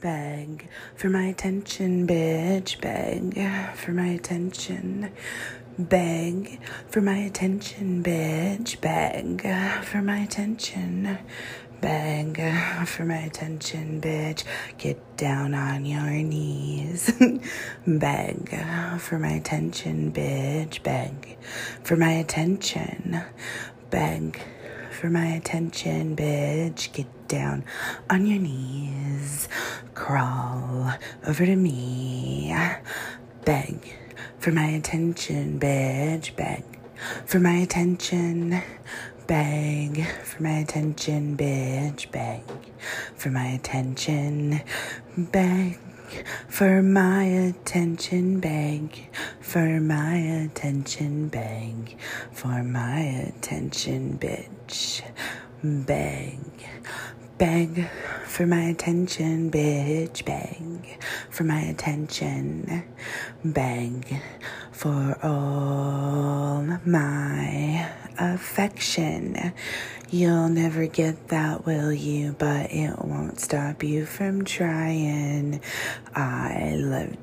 Beg for my attention, bitch. Beg for my attention. Beg for my attention, bitch. Beg for my attention. Beg for my attention, bitch. Get down on your knees. Beg for my attention, bitch. Beg for my attention. Beg for my attention, bitch. Get down on your knees. Crawl over to me. Beg for my attention, bitch. Beg for my attention. Beg for my attention, bitch. Beg for my attention. Beg for my attention, beg for my attention, beg for my attention, bitch. Beg, beg for my attention, bitch. Beg for my attention, beg for all my affection. You'll never get that, will you? But it won't stop you from trying. I love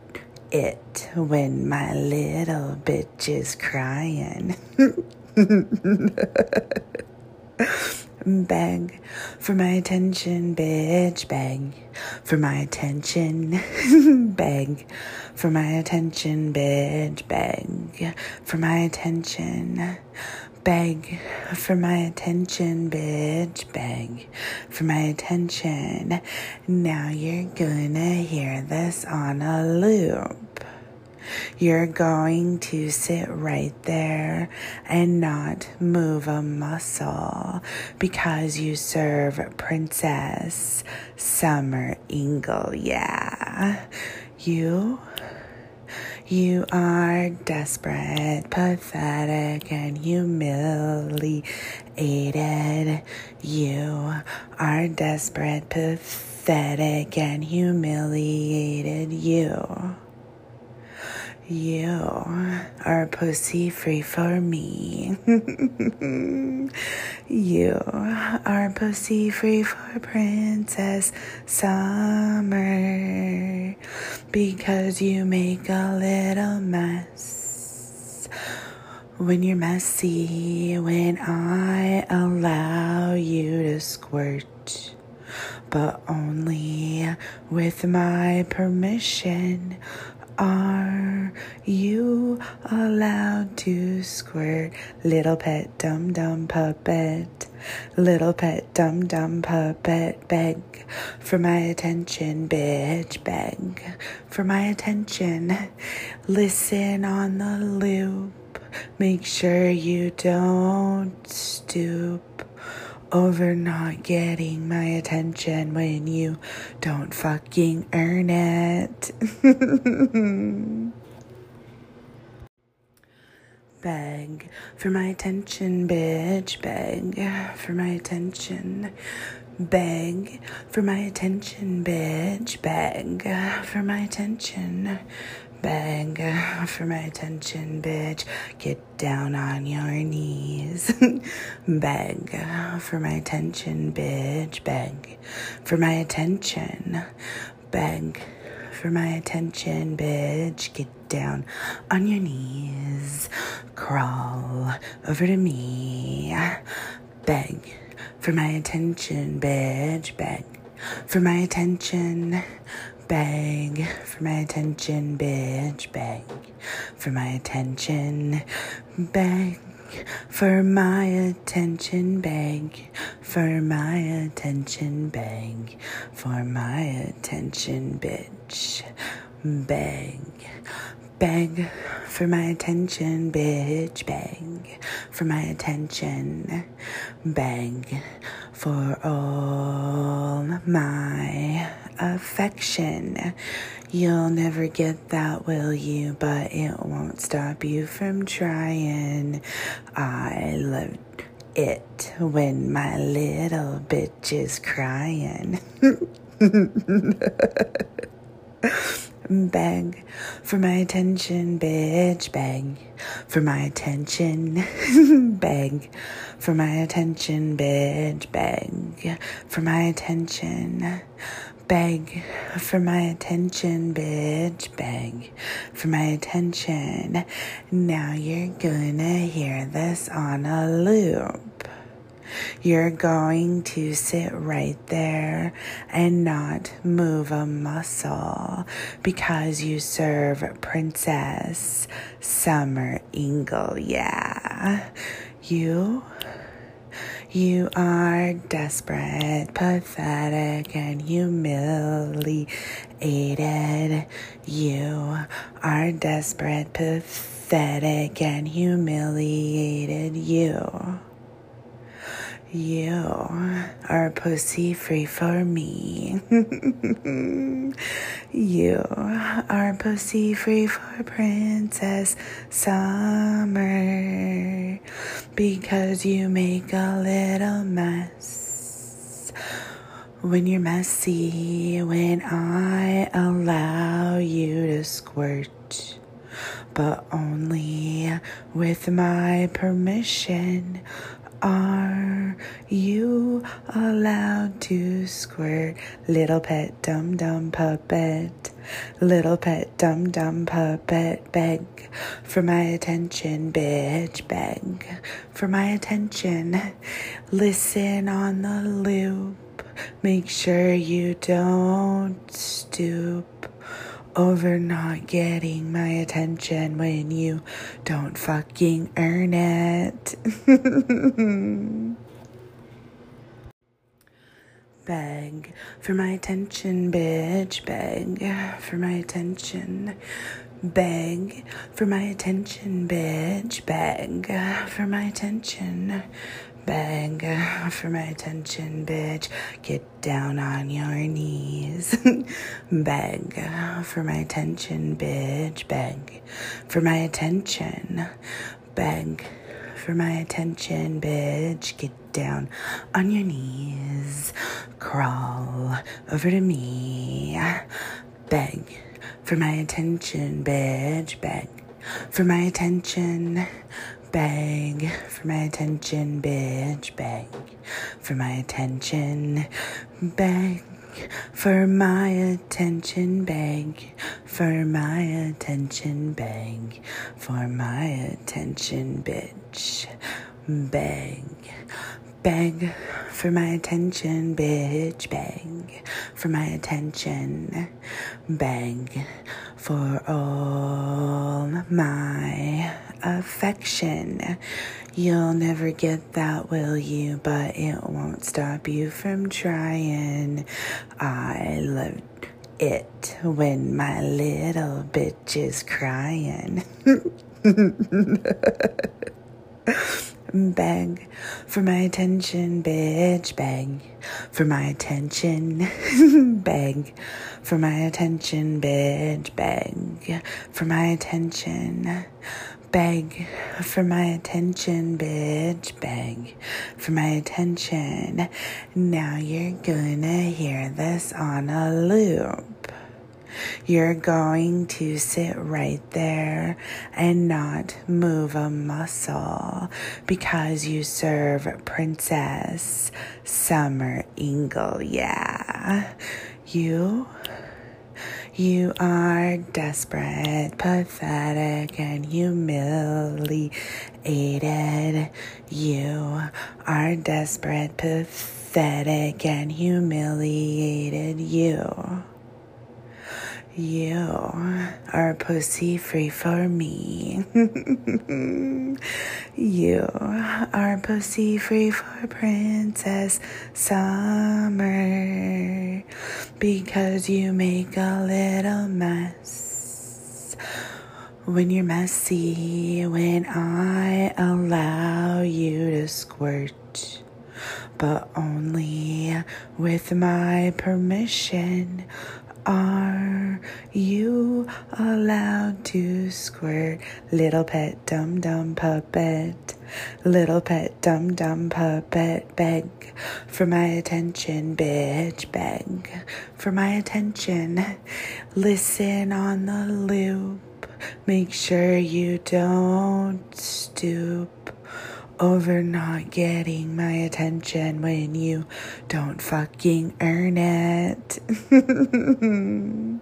it when my little bitch is crying. Beg for my attention, bitch. Beg for my attention. Beg for my attention, bitch. Beg for my attention. Beg for my attention, bitch. Beg for my attention. Now you're gonna hear this on a loop. You're going to sit right there and not move a muscle because you serve Princess Summer Ingle. Yeah. You you are desperate, pathetic, and humiliated. You are desperate, pathetic, and humiliated. You. You are pussy free for me. you are pussy free for Princess Summer because you make a little mess. When you're messy, when I allow you to squirt, but only with my permission. Are you allowed to squirt, little pet dum dum puppet? Little pet dum dum puppet, beg for my attention, bitch, beg for my attention. Listen on the loop, make sure you don't stoop over not getting my attention when you don't fucking earn it. Beg for my attention, bitch. Beg for my attention. Beg for my attention, bitch. Beg for my attention. Beg for my attention, bitch. Get down on your knees. Beg for my attention, bitch. Beg for my attention. Beg for my attention, bitch. Get down on your knees. Crawl over to me. Beg for my attention, bitch. Beg for my attention. Beg for my attention, bitch. Beg for my attention. Beg for my attention. Beg for my attention. Beg for my attention, bitch. Beg. Beg for my attention, bitch. Beg for my attention. Beg for all my affection. You'll never get that, will you? But it won't stop you from trying. I love it when my little bitch is crying. Beg for my attention, bitch. Beg for my attention. Beg for my attention, bitch. Beg for my attention. Beg for my attention, bitch. Beg for my attention. Now you're gonna hear this on a loop. You're going to sit right there and not move a muscle because you serve Princess Summer Ingle. Yeah. You you are desperate, pathetic, and humiliated. You are desperate, pathetic, and humiliated. You. You are pussy free for me. you are pussy free for Princess Summer because you make a little mess. When you're messy, when I allow you to squirt, but only with my permission. Are you allowed to squirt? Little pet dum dum puppet, little pet dum dum puppet, beg for my attention, bitch, beg for my attention. Listen on the loop, make sure you don't stoop over not getting my attention when you don't fucking earn it. Beg for my attention, bitch. Beg for my attention. Beg for my attention, bitch. Beg for my attention. Beg for my attention, bitch. Get down on your knees. Beg for my attention, bitch. Beg for my attention. Beg for my attention, bitch. Get down on your knees. Crawl over to me. Beg for my attention, bitch. Beg for my attention. Beg for my attention, bitch. Beg for my attention. Beg for my attention. Beg for my attention. Beg for my attention, bitch. Beg. Beg for my attention, bitch. Beg for my attention. Beg for all my affection. You'll never get that, will you? But it won't stop you from trying. I love it when my little bitch is crying. Beg for my attention, bitch. Beg for my attention. Beg for my attention, bitch. Beg for my attention. Beg for my attention, bitch. Beg for my attention. Now you're gonna hear this on a loop. You're going to sit right there and not move a muscle because you serve Princess Summer Ingle. Yeah. You you are desperate, pathetic, and humiliated. You are desperate, pathetic, and humiliated. You. You are pussy free for me. you are pussy free for Princess Summer because you make a little mess. When you're messy, when I allow you to squirt, but only with my permission. Are you allowed to squirt? Little pet dum dum puppet, little pet dum dum puppet, beg for my attention, bitch, beg for my attention. Listen on the loop, make sure you don't stoop over not getting my attention when you don't fucking earn it.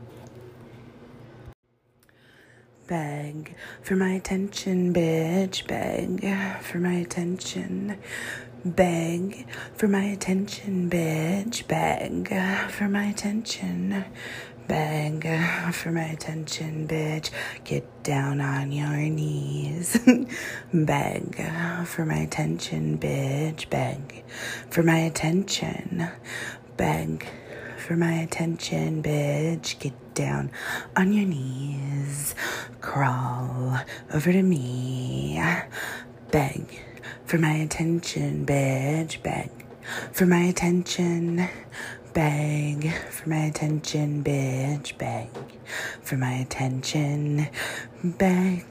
Beg for my attention, bitch. Beg for my attention. Beg for my attention, bitch. Beg for my attention. Beg for my attention, bitch. Get down on your knees. Beg for my attention, bitch. Beg for my attention. Beg for my attention, bitch. Get down on your knees. Crawl over to me. Beg for my attention, bitch. Beg for my attention. Beg for my attention, bitch. Beg for my attention. Beg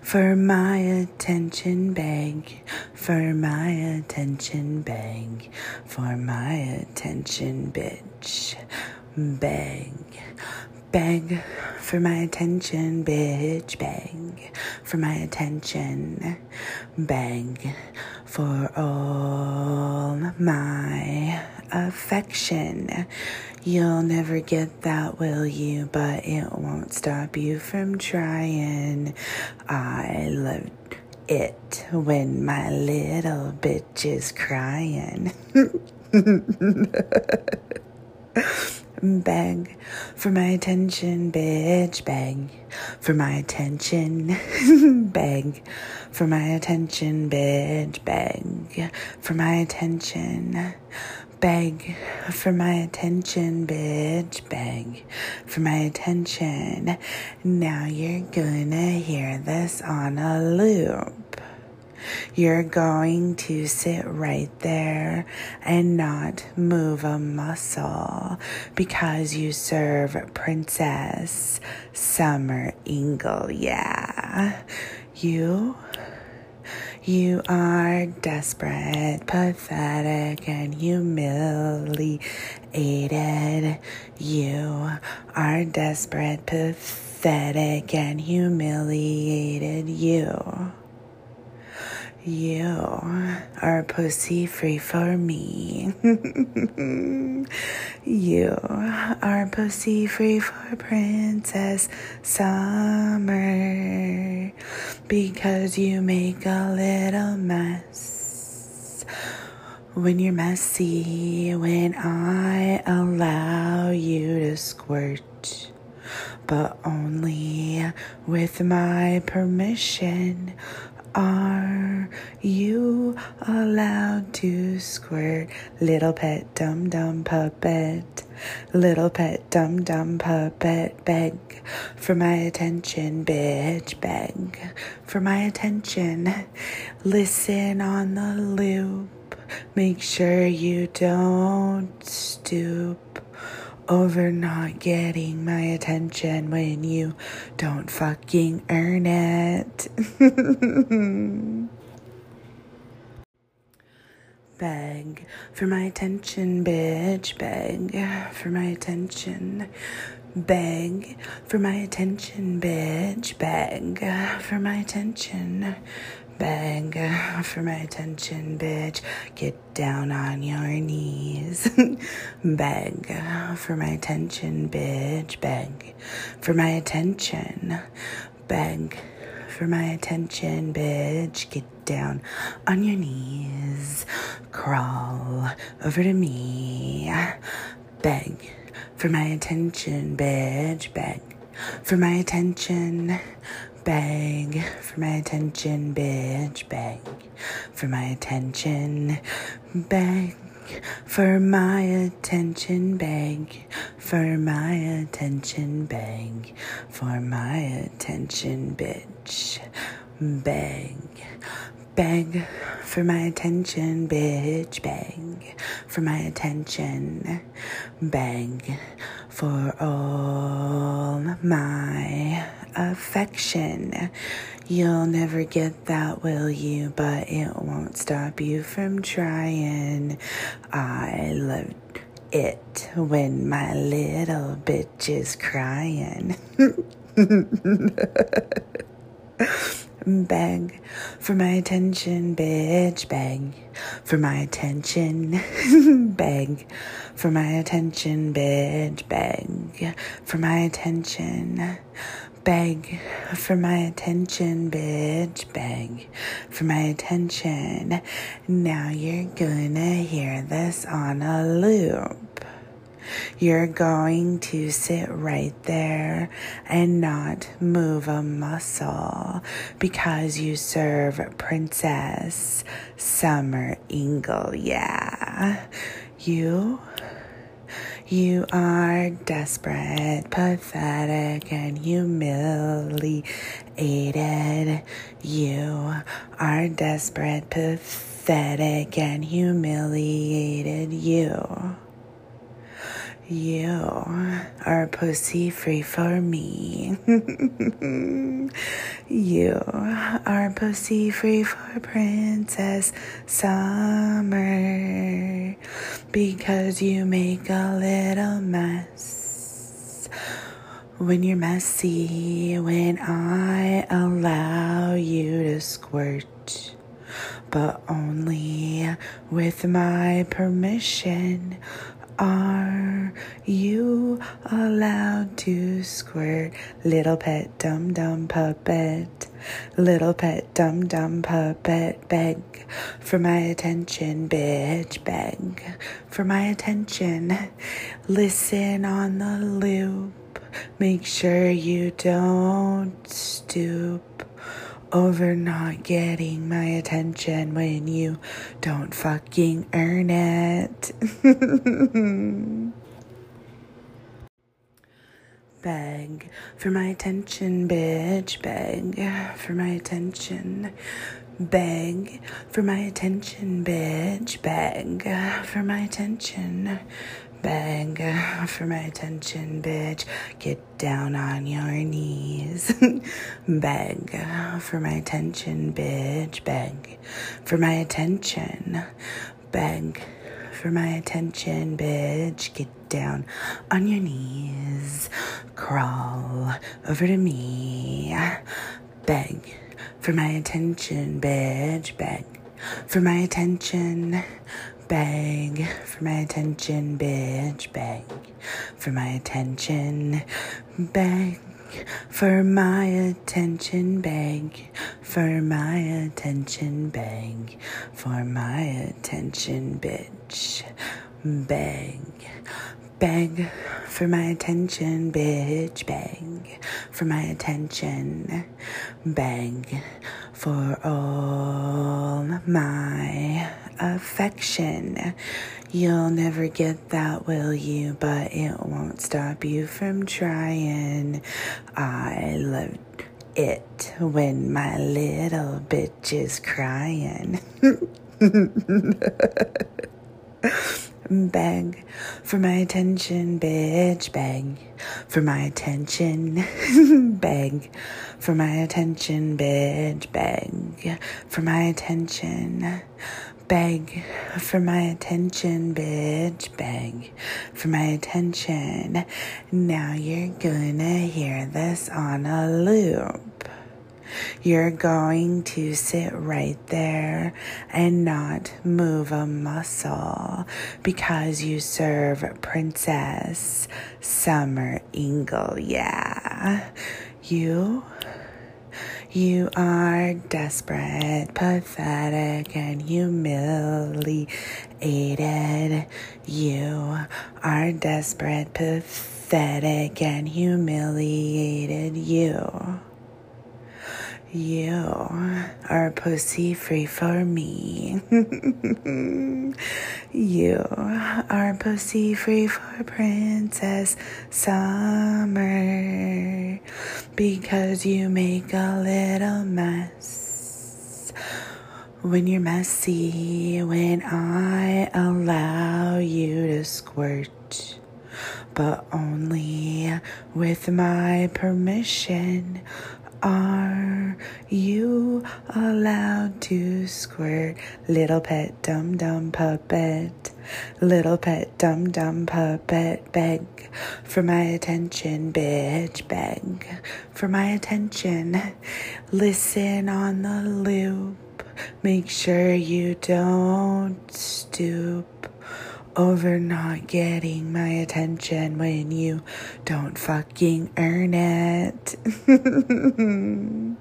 for my attention, beg for my attention, beg for my attention, bitch. Beg, beg for my attention, bitch. Beg for my attention, beg for all my affection. You'll never get that, will you? But it won't stop you from trying. I love it when my little bitch is crying. Beg for my attention, bitch. Beg for my attention. Beg for my attention, bitch. Beg for my attention. Beg for my attention, bitch. Beg for my attention. Now you're gonna hear this on a loop. You're going to sit right there and not move a muscle because you serve Princess Summer Ingle. Yeah. You you are desperate, pathetic, and humiliated. You are desperate, pathetic, and humiliated. You. You are pussy free for me. you are pussy free for Princess Summer because you make a little mess. When you're messy, when I allow you to squirt, but only with my permission. Are you allowed to squirt? Little pet dum dum puppet. Little pet dum dum puppet. Beg for my attention, bitch. Beg for my attention. Listen on the loop. Make sure you don't stoop over not getting my attention when you don't fucking earn it. Beg for my attention, bitch. Beg for my attention. Beg for my attention, bitch. Beg for my attention. Beg for my attention, bitch. Get down on your knees. Beg for my attention, bitch. Beg for my attention. Beg for my attention, bitch. Get down on your knees. Crawl over to me. Beg for my attention, bitch. Beg for my attention. Beg for my attention, bitch. Beg for my attention. Beg for my attention. Beg for my attention. Beg for my attention, bitch. Beg. Beg for my attention, bitch. Beg for my attention. Beg for all my affection. You'll never get that, will you? But it won't stop you from trying. I love it when my little bitch is crying. Beg for my attention, bitch. Beg for my attention. Beg for my attention, bitch. Beg for my attention. Beg for my attention, bitch. Beg for my attention. Now you're gonna hear this on a loop. You're going to sit right there and not move a muscle because you serve Princess Summer Ingle. Yeah. You. You are desperate, pathetic, and humiliated. You are desperate, pathetic, and humiliated. You. You are pussy free for me. you are pussy free for Princess Summer because you make a little mess. When you're messy, when I allow you to squirt, but only with my permission are you allowed to squirt? Little pet dum dum puppet, little pet dum dum puppet, beg for my attention, bitch, beg for my attention. Listen on the loop, make sure you don't stoop over not getting my attention when you don't fucking earn it. Beg for my attention, bitch. Beg for my attention. Beg for my attention, bitch. Beg for my attention. Beg for my attention, bitch. Get down on your knees. Beg for my attention, bitch. Beg for my attention. Beg for my attention, bitch. Get down on your knees. Crawl over to me. Beg for my attention, bitch. Beg for my attention. Beg for my attention, bitch. Bang for my attention. Bang for my attention. Bang for my attention. Beg for my attention, bitch. Beg. Beg for my attention, bitch. Beg for my attention. Beg for all my affection. You'll never get that, will you? But it won't stop you from trying. I love it when my little bitch is crying. Beg for my attention, bitch. Beg for my attention. Beg for my attention, bitch. Beg for my attention. Beg for my attention, bitch. Beg for my attention. Now you're gonna hear this on a loop. You're going to sit right there and not move a muscle because you serve Princess Summer Ingle. Yeah. You you are desperate, pathetic, and humiliated. You are desperate, pathetic, and humiliated. You. You are pussy free for me. you are pussy free for Princess Summer because you make a little mess. When you're messy, when I allow you to squirt, but only with my permission. Are you allowed to squirt, little pet dum dum puppet? Little pet dum dum puppet beg for my attention, bitch beg for my attention. Listen on the loop, make sure you don't stoop over not getting my attention when you don't fucking earn it.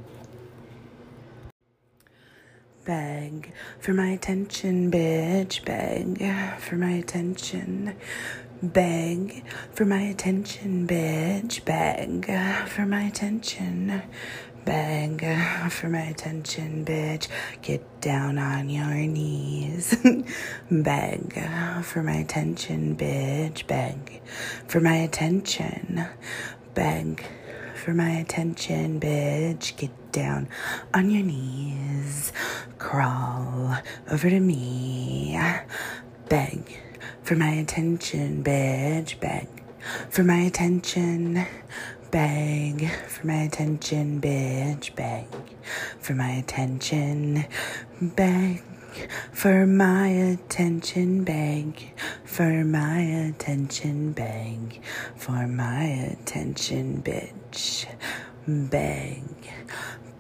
Beg for my attention, bitch. Beg for my attention. Beg for my attention, bitch. Beg for my attention. Beg for my attention, bitch. Get down on your knees. Beg for my attention, bitch. Beg for my attention. Beg for my attention, bitch. Get down on your knees. Crawl over to me. Beg for my attention, bitch. Beg for my attention. Beg for my attention, bitch. Bang for my attention. Bang for my attention. Bang for my attention. Beg for my attention, bitch. Beg.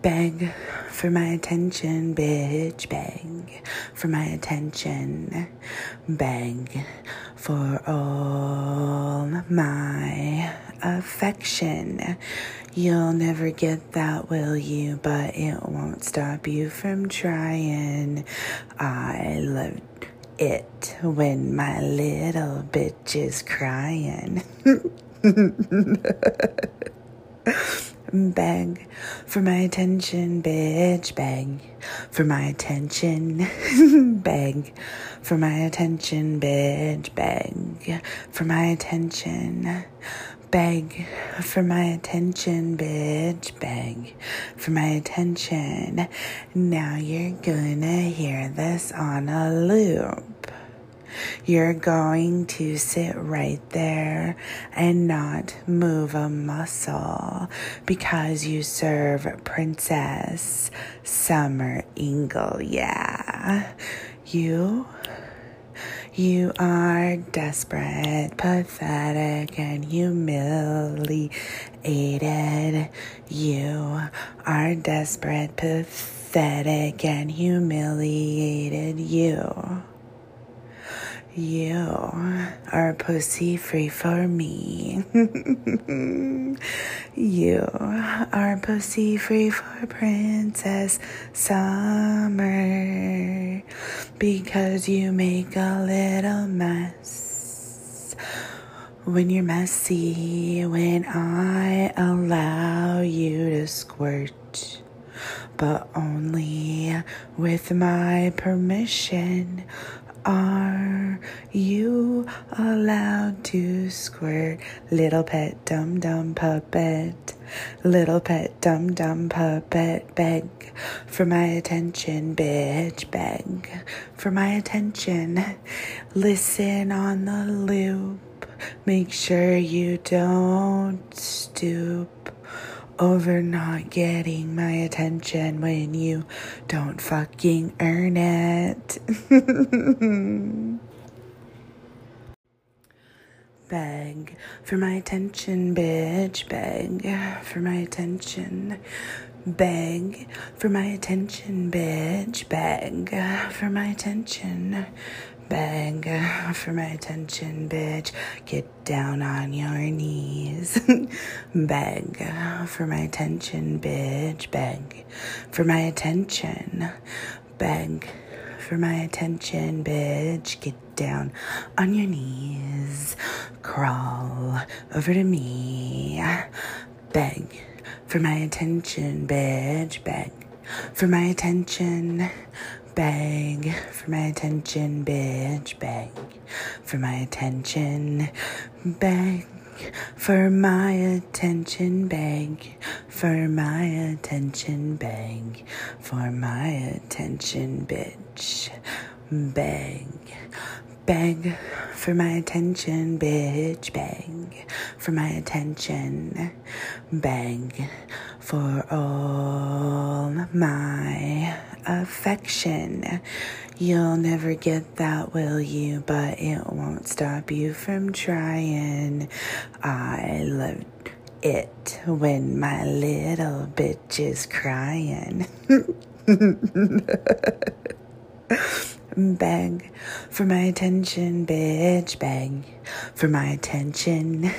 Beg for my attention, bitch. Beg for my attention. Beg for all my affection. You'll never get that, will you? But it won't stop you from trying. I love it when my little bitch is crying. Beg for my attention, bitch. Beg for my attention. Beg for my attention, bitch. Beg for my attention. Beg for my attention, bitch. Beg for my attention. Now you're gonna hear this on a loop. You're going to sit right there and not move a muscle because you serve Princess Summer Ingle. Yeah. You you are desperate, pathetic, and humiliated. You are desperate, pathetic, and humiliated. You you are pussy free for me. you are pussy free for Princess Summer because you make a little mess. When you're messy, when I allow you to squirt, but only with my permission. Are you allowed to squirt? Little pet dum dum puppet. Little pet dum dum puppet. Beg for my attention, bitch. Beg for my attention. Listen on the loop. Make sure you don't stoop over not getting my attention when you don't fucking earn it. Beg for my attention, bitch. Beg for my attention. Beg for my attention, bitch. Beg for my attention. Beg for my attention, bitch. Get down on your knees. Beg for my attention, bitch. Beg for my attention. Beg for my attention, bitch. Get down on your knees. Crawl over to me. Beg for my attention, bitch. Beg for my attention. Beg for my attention, bitch. Beg for my attention. Beg for my attention. Beg for my attention. Beg for my attention, bitch. Beg. Beg for my attention, bitch. Beg for my attention. Beg for all my affection. You'll never get that, will you? But it won't stop you from trying. I love it when my little bitch is crying. beg for my attention, bitch, beg for my attention,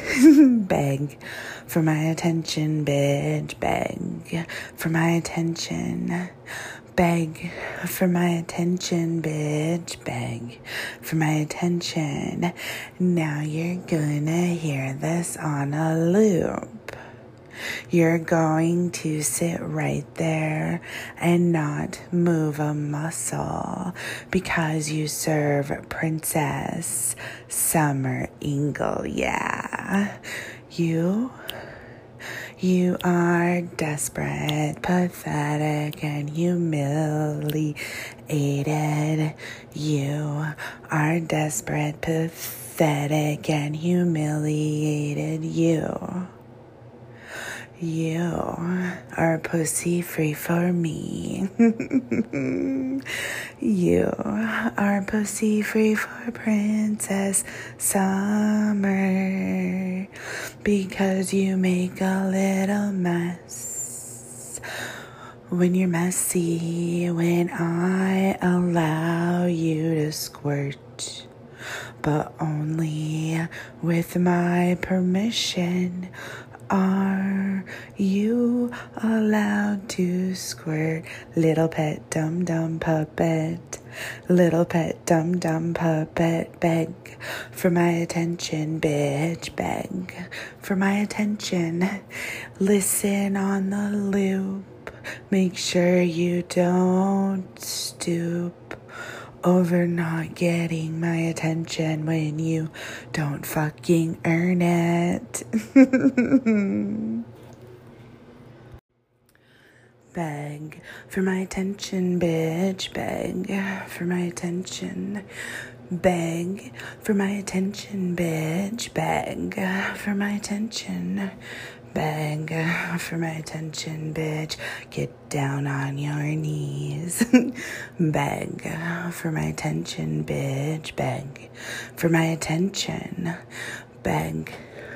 beg for my attention, bitch, beg for my attention, beg for my attention, bitch, beg for my attention. Now you're gonna hear this on a loop. You're going to sit right there and not move a muscle because you serve Princess Summer Ingle. Yeah. You you are desperate, pathetic, and humiliated. You are desperate, pathetic, and humiliated. You. You are pussy free for me. you are pussy free for Princess Summer because you make a little mess. When you're messy, when I allow you to squirt, but only with my permission. Are you allowed to squirt? Little pet dum dum puppet. Little pet dum dum puppet. Beg for my attention, bitch. Beg for my attention. Listen on the loop. Make sure you don't stoop over not getting my attention when you don't fucking earn it. Beg for my attention, bitch. Beg for my attention. Beg for my attention, bitch. Beg for my attention. Beg for my attention, bitch. Get down on your knees. Beg for my attention, bitch. Beg for my attention. Beg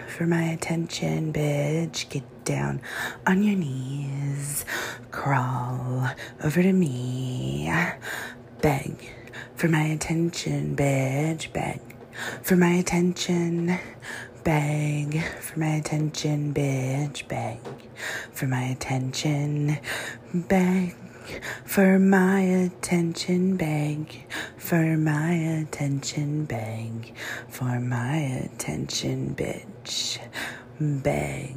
for my attention, bitch. Get down on your knees. Crawl over to me. Beg for my attention, bitch. Beg for my attention. Beg for my attention, bitch. Beg for my attention. Beg for my attention. Beg for my attention. Beg for my attention, bitch. Beg.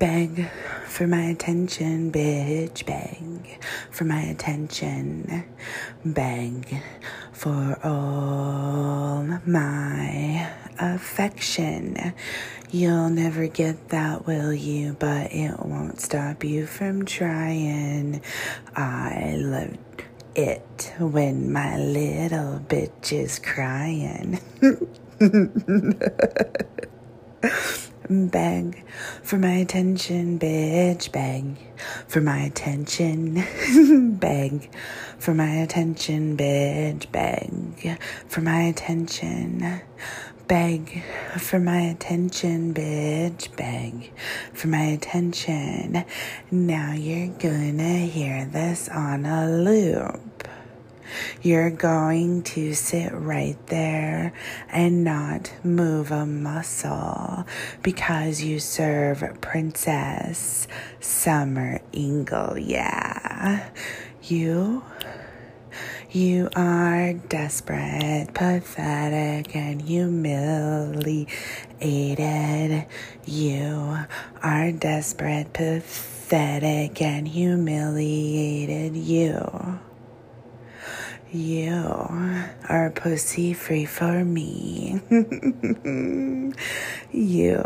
Beg for my attention, bitch. Beg for my attention. Beg for all my affection. You'll never get that, will you? But it won't stop you from trying. I love it when my little bitch is crying. Beg for my attention, bitch. Beg for my attention. Beg for my attention, bitch. Beg for my attention. Beg for my attention, bitch. Beg for my attention. Now you're gonna hear this on a loop. You're going to sit right there and not move a muscle because you serve Princess Summer Ingle. Yeah. You you are desperate, pathetic, and humiliated. You are desperate, pathetic, and humiliated. You. You are pussy free for me. you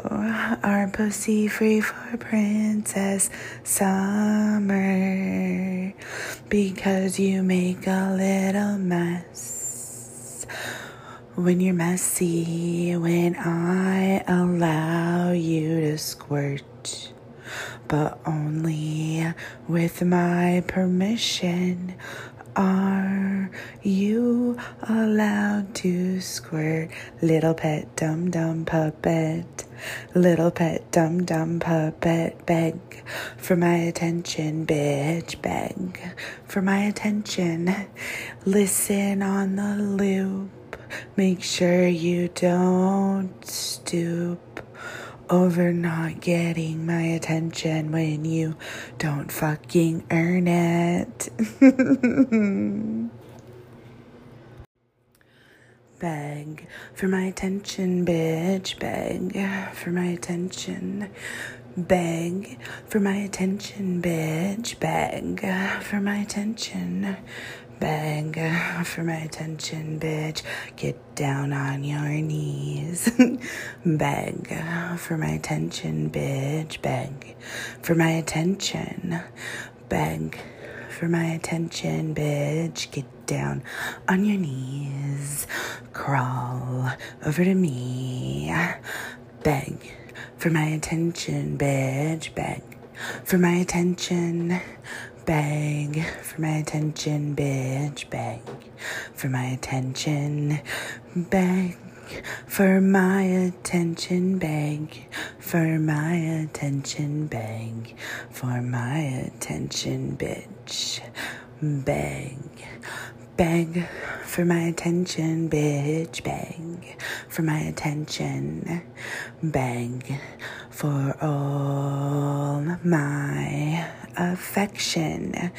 are pussy free for Princess Summer because you make a little mess. When you're messy, when I allow you to squirt, but only with my permission Are you allowed to squirt? Little pet dum dum puppet. Little pet dum dum puppet. Beg for my attention, bitch. Beg for my attention. Listen on the loop. Make sure you don't stoop over not getting my attention when you don't fucking earn it. Beg for my attention, bitch. Beg for my attention. Beg for my attention, bitch. Beg for my attention. Beg for my attention, bitch. Get down on your knees. Beg for my attention, bitch. Beg for my attention. Beg for my attention, bitch. Get down on your knees. Crawl over to me. Beg for my attention, bitch. Beg for my attention. Beg for my attention, bitch. Beg for my attention. Beg for my attention. Beg for my attention. Beg for my attention, bitch. Beg. Beg for my attention, bitch. Beg for my attention. Beg for all my affection.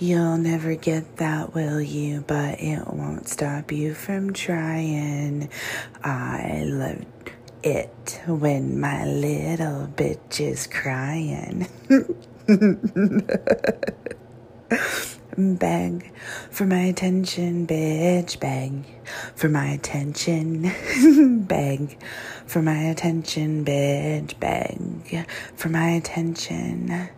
You'll never get that, will you? But it won't stop you from trying. I love it when my little bitch is crying. Beg for my attention, bitch. Beg for my attention. Beg for my attention, bitch. Beg for my attention.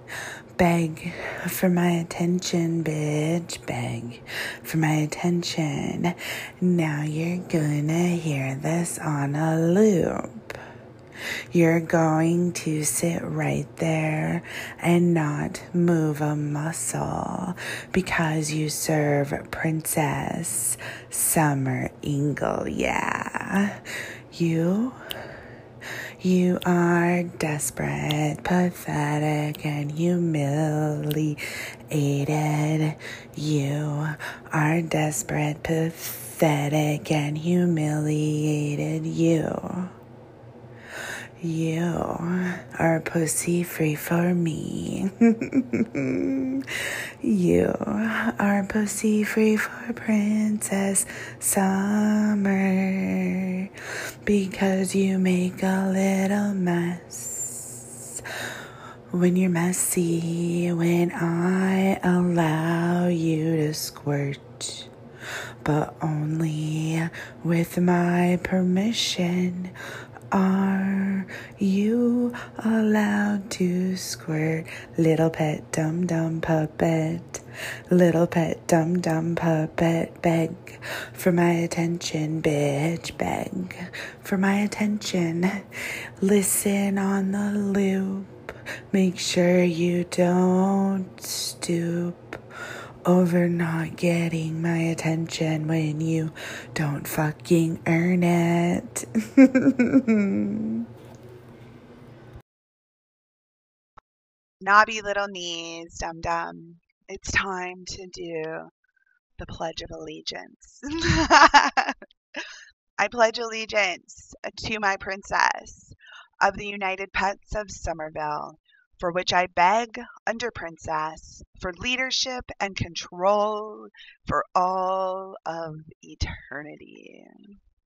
Beg for my attention, bitch. Beg for my attention. Now you're gonna hear this on a loop. You're going to sit right there and not move a muscle because you serve Princess Summer Ingle. Yeah. You you are desperate, pathetic, and humiliated. You are desperate, pathetic, and humiliated. You. You are pussy free for me. you are pussy free for Princess Summer because you make a little mess. When you're messy, when I allow you to squirt, but only with my permission. Are you allowed to squirt? Little pet dum dum puppet. Little pet dum dum puppet. Beg for my attention, bitch. Beg for my attention. Listen on the loop. Make sure you don't stoop over not getting my attention when you don't fucking earn it. Knobby little knees, dum dum. It's time to do the Pledge of Allegiance. I pledge allegiance to my princess of the United Pets of Summerville for which I beg under Princess for leadership and control for all of eternity.